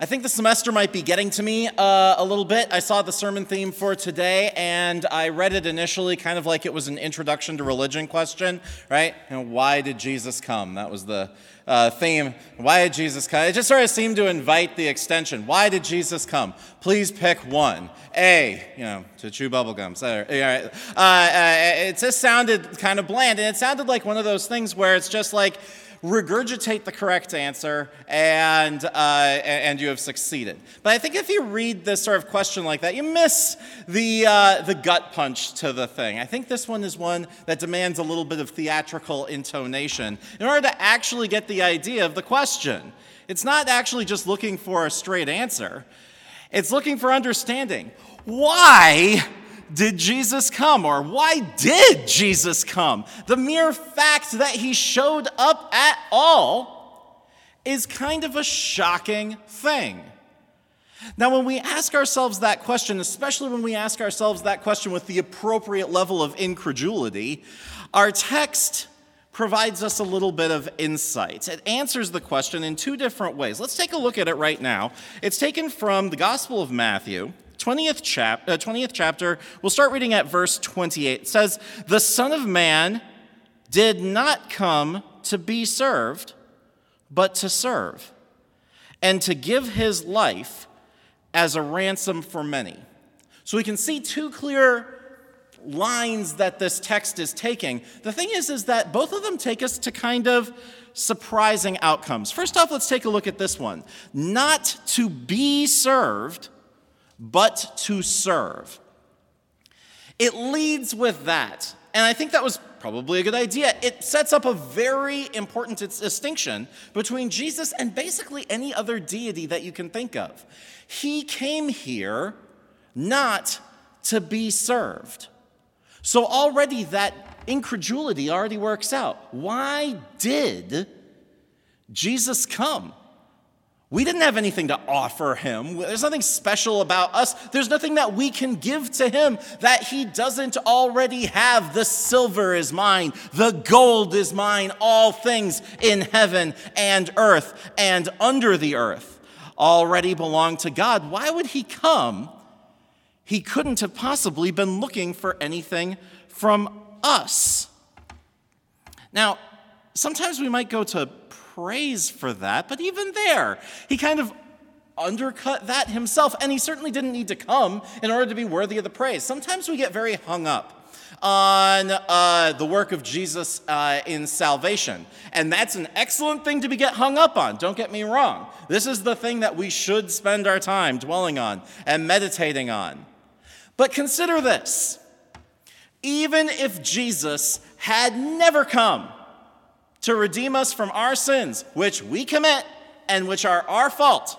I think the semester might be getting to me uh, a little bit. I saw the sermon theme for today and I read it initially kind of like it was an introduction to religion question, right? And why did Jesus come? That was the uh, theme. Why did Jesus come? It just sort of seemed to invite the extension. Why did Jesus come? Please pick one. A, you know, to chew bubblegum. So, uh, uh, it just sounded kind of bland and it sounded like one of those things where it's just like, regurgitate the correct answer, and, uh, and you have succeeded. But I think if you read this sort of question like that, you miss the, uh, the gut punch to the thing. I think this one is one that demands a little bit of theatrical intonation in order to actually get the idea of the question. It's not actually just looking for a straight answer, it's looking for understanding. Why did Jesus come? Or why did Jesus come? The mere fact that he showed up at all is kind of a shocking thing. Now, when we ask ourselves that question, especially when we ask ourselves that question with the appropriate level of incredulity, our text provides us a little bit of insight. It answers the question in two different ways. Let's take a look at it right now. It's taken from the Gospel of Matthew, 20th, chap- uh, 20th chapter, we'll start reading at verse 28. It says, The Son of Man did not come to be served, but to serve, and to give his life as a ransom for many. So we can see two clear lines that this text is taking. The thing is, is that both of them take us to kind of surprising outcomes. First off, let's take a look at this one. Not to be served, but to serve. It leads with that. And I think that was probably a good idea. It sets up a very important distinction between Jesus and basically any other deity that you can think of. He came here not to be served. So already that incredulity already works out. Why did Jesus come? We didn't have anything to offer him. There's nothing special about us. There's nothing that we can give to him that he doesn't already have. The silver is mine, the gold is mine, all things in heaven and earth and under the earth already belong to God. Why would he come? He couldn't have possibly been looking for anything from us. Now, sometimes we might go to praise for that, but even there, he kind of undercut that himself, and he certainly didn't need to come in order to be worthy of the praise. Sometimes we get very hung up on uh, the work of Jesus uh, in salvation. And that's an excellent thing to be get hung up on, don't get me wrong. This is the thing that we should spend our time dwelling on and meditating on. But consider this even if Jesus had never come, to redeem us from our sins, which we commit and which are our fault.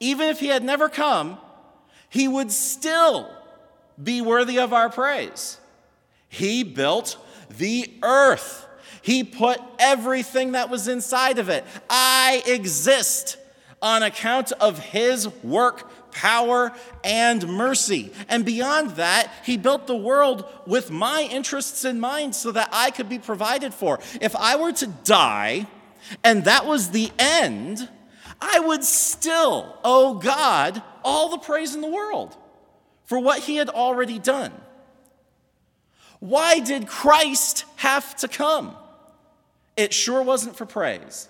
Even if he had never come, he would still be worthy of our praise. He built the earth. He put everything that was inside of it. I exist on account of his work power, and mercy. And beyond that, he built the world with my interests in mind so that I could be provided for. If I were to die and that was the end, I would still owe God all the praise in the world for what he had already done. Why did Christ have to come? It sure wasn't for praise.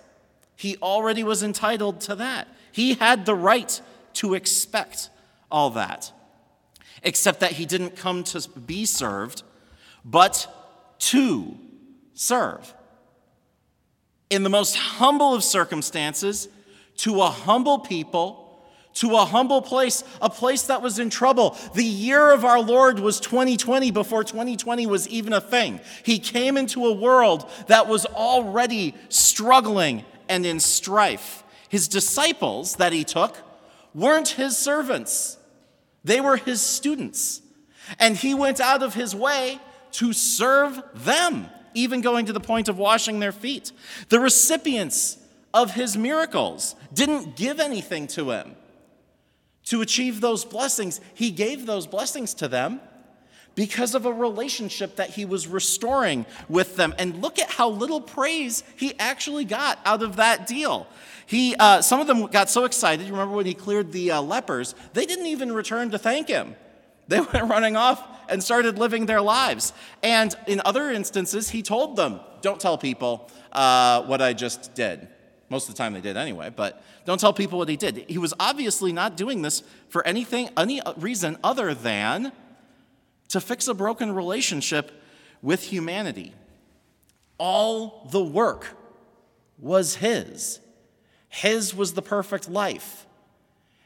He already was entitled to that. He had the right to expect all that, except that he didn't come to be served, but to serve. In the most humble of circumstances, to a humble people, to a humble place, a place that was in trouble. The year of our Lord was 2020 before 2020 was even a thing. He came into a world that was already struggling and in strife. His disciples that he took weren't his servants, they were his students. And he went out of his way to serve them, even going to the point of washing their feet. The recipients of his miracles didn't give anything to him to achieve those blessings. He gave those blessings to them because of a relationship that he was restoring with them. And look at how little praise he actually got out of that deal. He, uh, some of them got so excited. You remember when he cleared the uh, lepers? They didn't even return to thank him. They went running off and started living their lives. And in other instances, he told them, Don't tell people uh, what I just did. Most of the time they did anyway, but don't tell people what he did. He was obviously not doing this for anything, any reason other than to fix a broken relationship with humanity. All the work was his. His was the perfect life.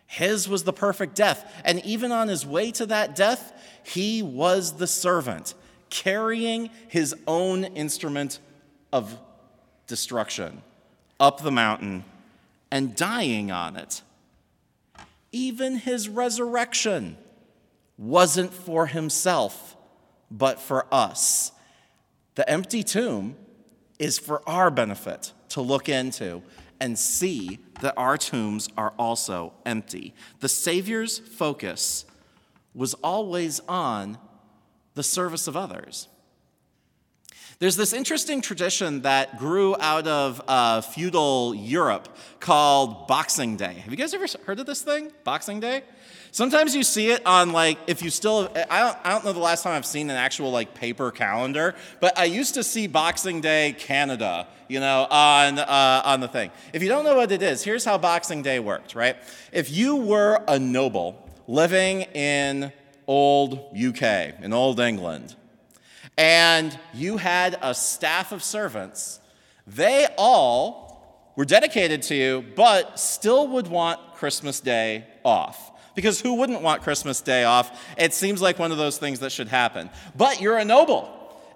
His was the perfect death. And even on his way to that death, he was the servant, carrying his own instrument of destruction up the mountain and dying on it. Even his resurrection wasn't for himself, but for us. The empty tomb is for our benefit to look into and see that our tombs are also empty. The Savior's focus was always on the service of others. There's this interesting tradition that grew out of uh, feudal Europe called Boxing Day. Have you guys ever heard of this thing, Boxing Day? Sometimes you see it on like if you still I don't, I don't know the last time I've seen an actual like paper calendar, but I used to see Boxing Day Canada, you know, on uh, on the thing. If you don't know what it is, here's how Boxing Day worked, right? If you were a noble living in old UK, in old England, and you had a staff of servants, they all were dedicated to you, but still would want Christmas Day off. Because who wouldn't want Christmas Day off? It seems like one of those things that should happen. But you're a noble,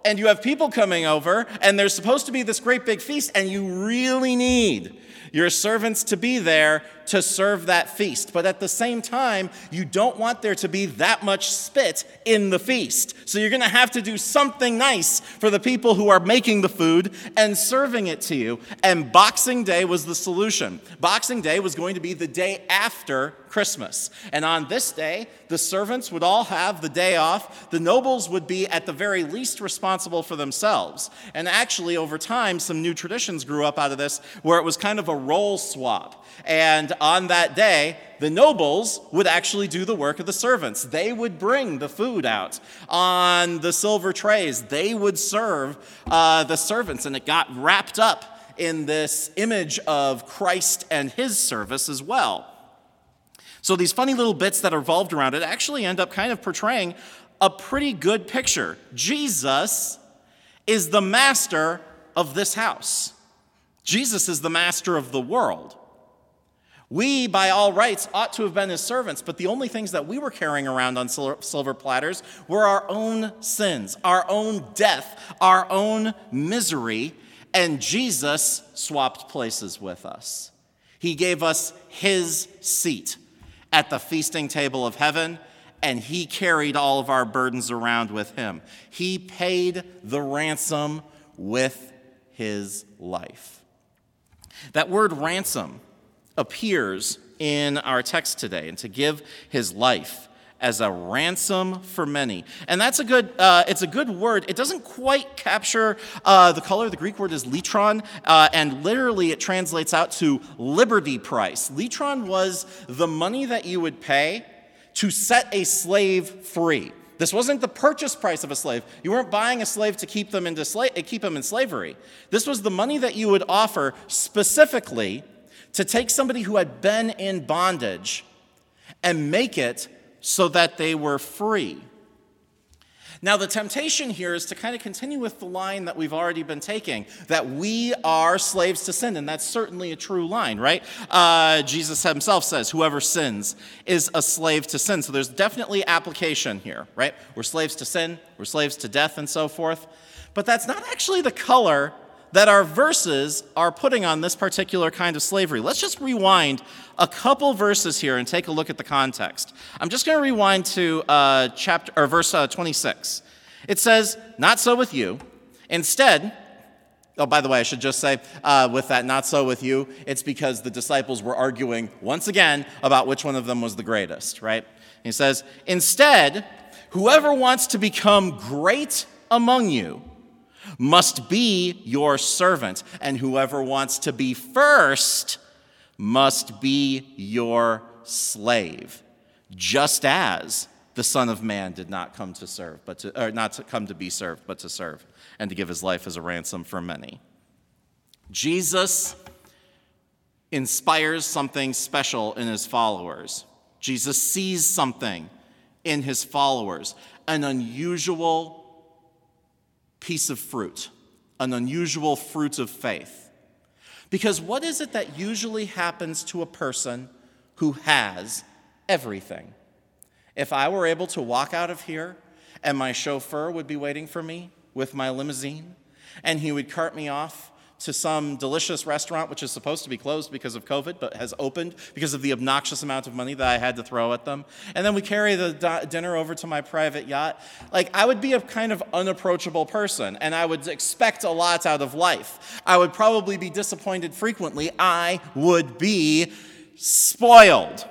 and you have people coming over, and there's supposed to be this great big feast, and you really need your servants to be there to serve that feast. But at the same time, you don't want there to be that much spit in the feast. So you're going to have to do something nice for the people who are making the food and serving it to you. And Boxing Day was the solution. Boxing Day was going to be the day after Christmas. And on this day, the servants would all have the day off. The nobles would be, at the very least, responsible for themselves. And actually, over time, some new traditions grew up out of this where it was kind of a role swap. And on that day, the nobles would actually do the work of the servants. They would bring the food out on the silver trays, they would serve uh, the servants, and it got wrapped up in this image of Christ and his service as well. So these funny little bits that are revolved around it actually end up kind of portraying a pretty good picture. Jesus is the master of this house. Jesus is the master of the world. We, by all rights, ought to have been his servants, but the only things that we were carrying around on silver platters were our own sins, our own death, our own misery, and Jesus swapped places with us. He gave us his seat at the feasting table of heaven, and he carried all of our burdens around with him. He paid the ransom with his life. That word ransom appears in our text today, and to give his life as a ransom for many. And that's a good, uh, it's a good word. It doesn't quite capture uh, the color. The Greek word is litron, uh, and literally it translates out to liberty price. Litron was the money that you would pay to set a slave free. This wasn't the purchase price of a slave. You weren't buying a slave to keep them, into sla- keep them in slavery. This was the money that you would offer specifically to take somebody who had been in bondage and make it so that they were free. Now, the temptation here is to kind of continue with the line that we've already been taking that we are slaves to sin, and that's certainly a true line, right? Uh, Jesus himself says, Whoever sins is a slave to sin. So there's definitely application here, right? We're slaves to sin, we're slaves to death, and so forth. But that's not actually the color that our verses are putting on this particular kind of slavery. Let's just rewind a couple verses here and take a look at the context. I'm just going to rewind to uh, chapter or verse uh, 26. It says, "Not so with you. Instead." Oh, by the way, I should just say, uh, with that, not so with you, it's because the disciples were arguing once again about which one of them was the greatest, right? He says, Instead, Whoever wants to become great among you must be your servant, and whoever wants to be first must be your slave, just as the Son of Man did not come to serve, but to, or not to come to be served, but to serve, and to give his life as a ransom for many. Jesus inspires something special in his followers. Jesus sees something in his followers, an unusual piece of fruit, an unusual fruit of faith. Because what is it that usually happens to a person who has everything? If I were able to walk out of here and my chauffeur would be waiting for me with my limousine and he would cart me off to some delicious restaurant, which is supposed to be closed because of COVID, but has opened because of the obnoxious amount of money that I had to throw at them. And then we carry the di- dinner over to my private yacht. Like, I would be a kind of unapproachable person, and I would expect a lot out of life. I would probably be disappointed frequently. I would be spoiled.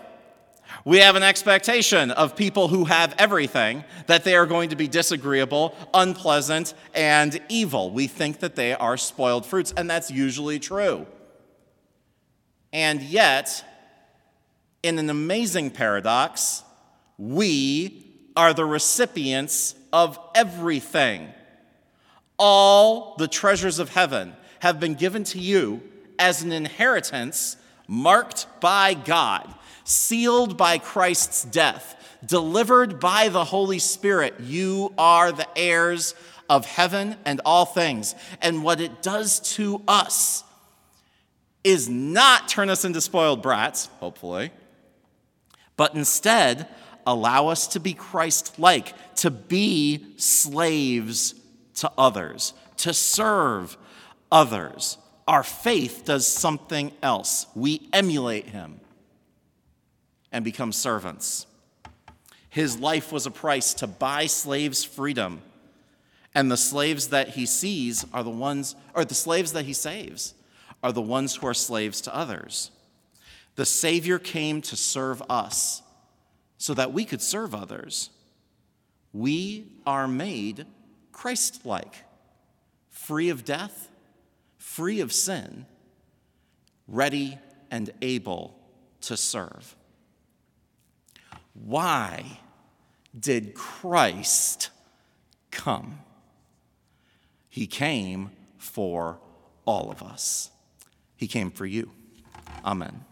We have an expectation of people who have everything that they are going to be disagreeable, unpleasant, and evil. We think that they are spoiled fruits, and that's usually true. And yet, in an amazing paradox, we are the recipients of everything. All the treasures of heaven have been given to you as an inheritance marked by God sealed by Christ's death, delivered by the Holy Spirit. You are the heirs of heaven and all things. And what it does to us is not turn us into spoiled brats, hopefully, but instead allow us to be Christ like, to be slaves to others, to serve others. Our faith does something else. We emulate him and become servants. His life was a price to buy slaves freedom. And the slaves that he sees are the ones, or the slaves that he saves are the ones who are slaves to others. The Savior came to serve us so that we could serve others. We are made Christ like, free of death, free of sin, ready and able to serve. Why did Christ come? He came for all of us. He came for you. Amen.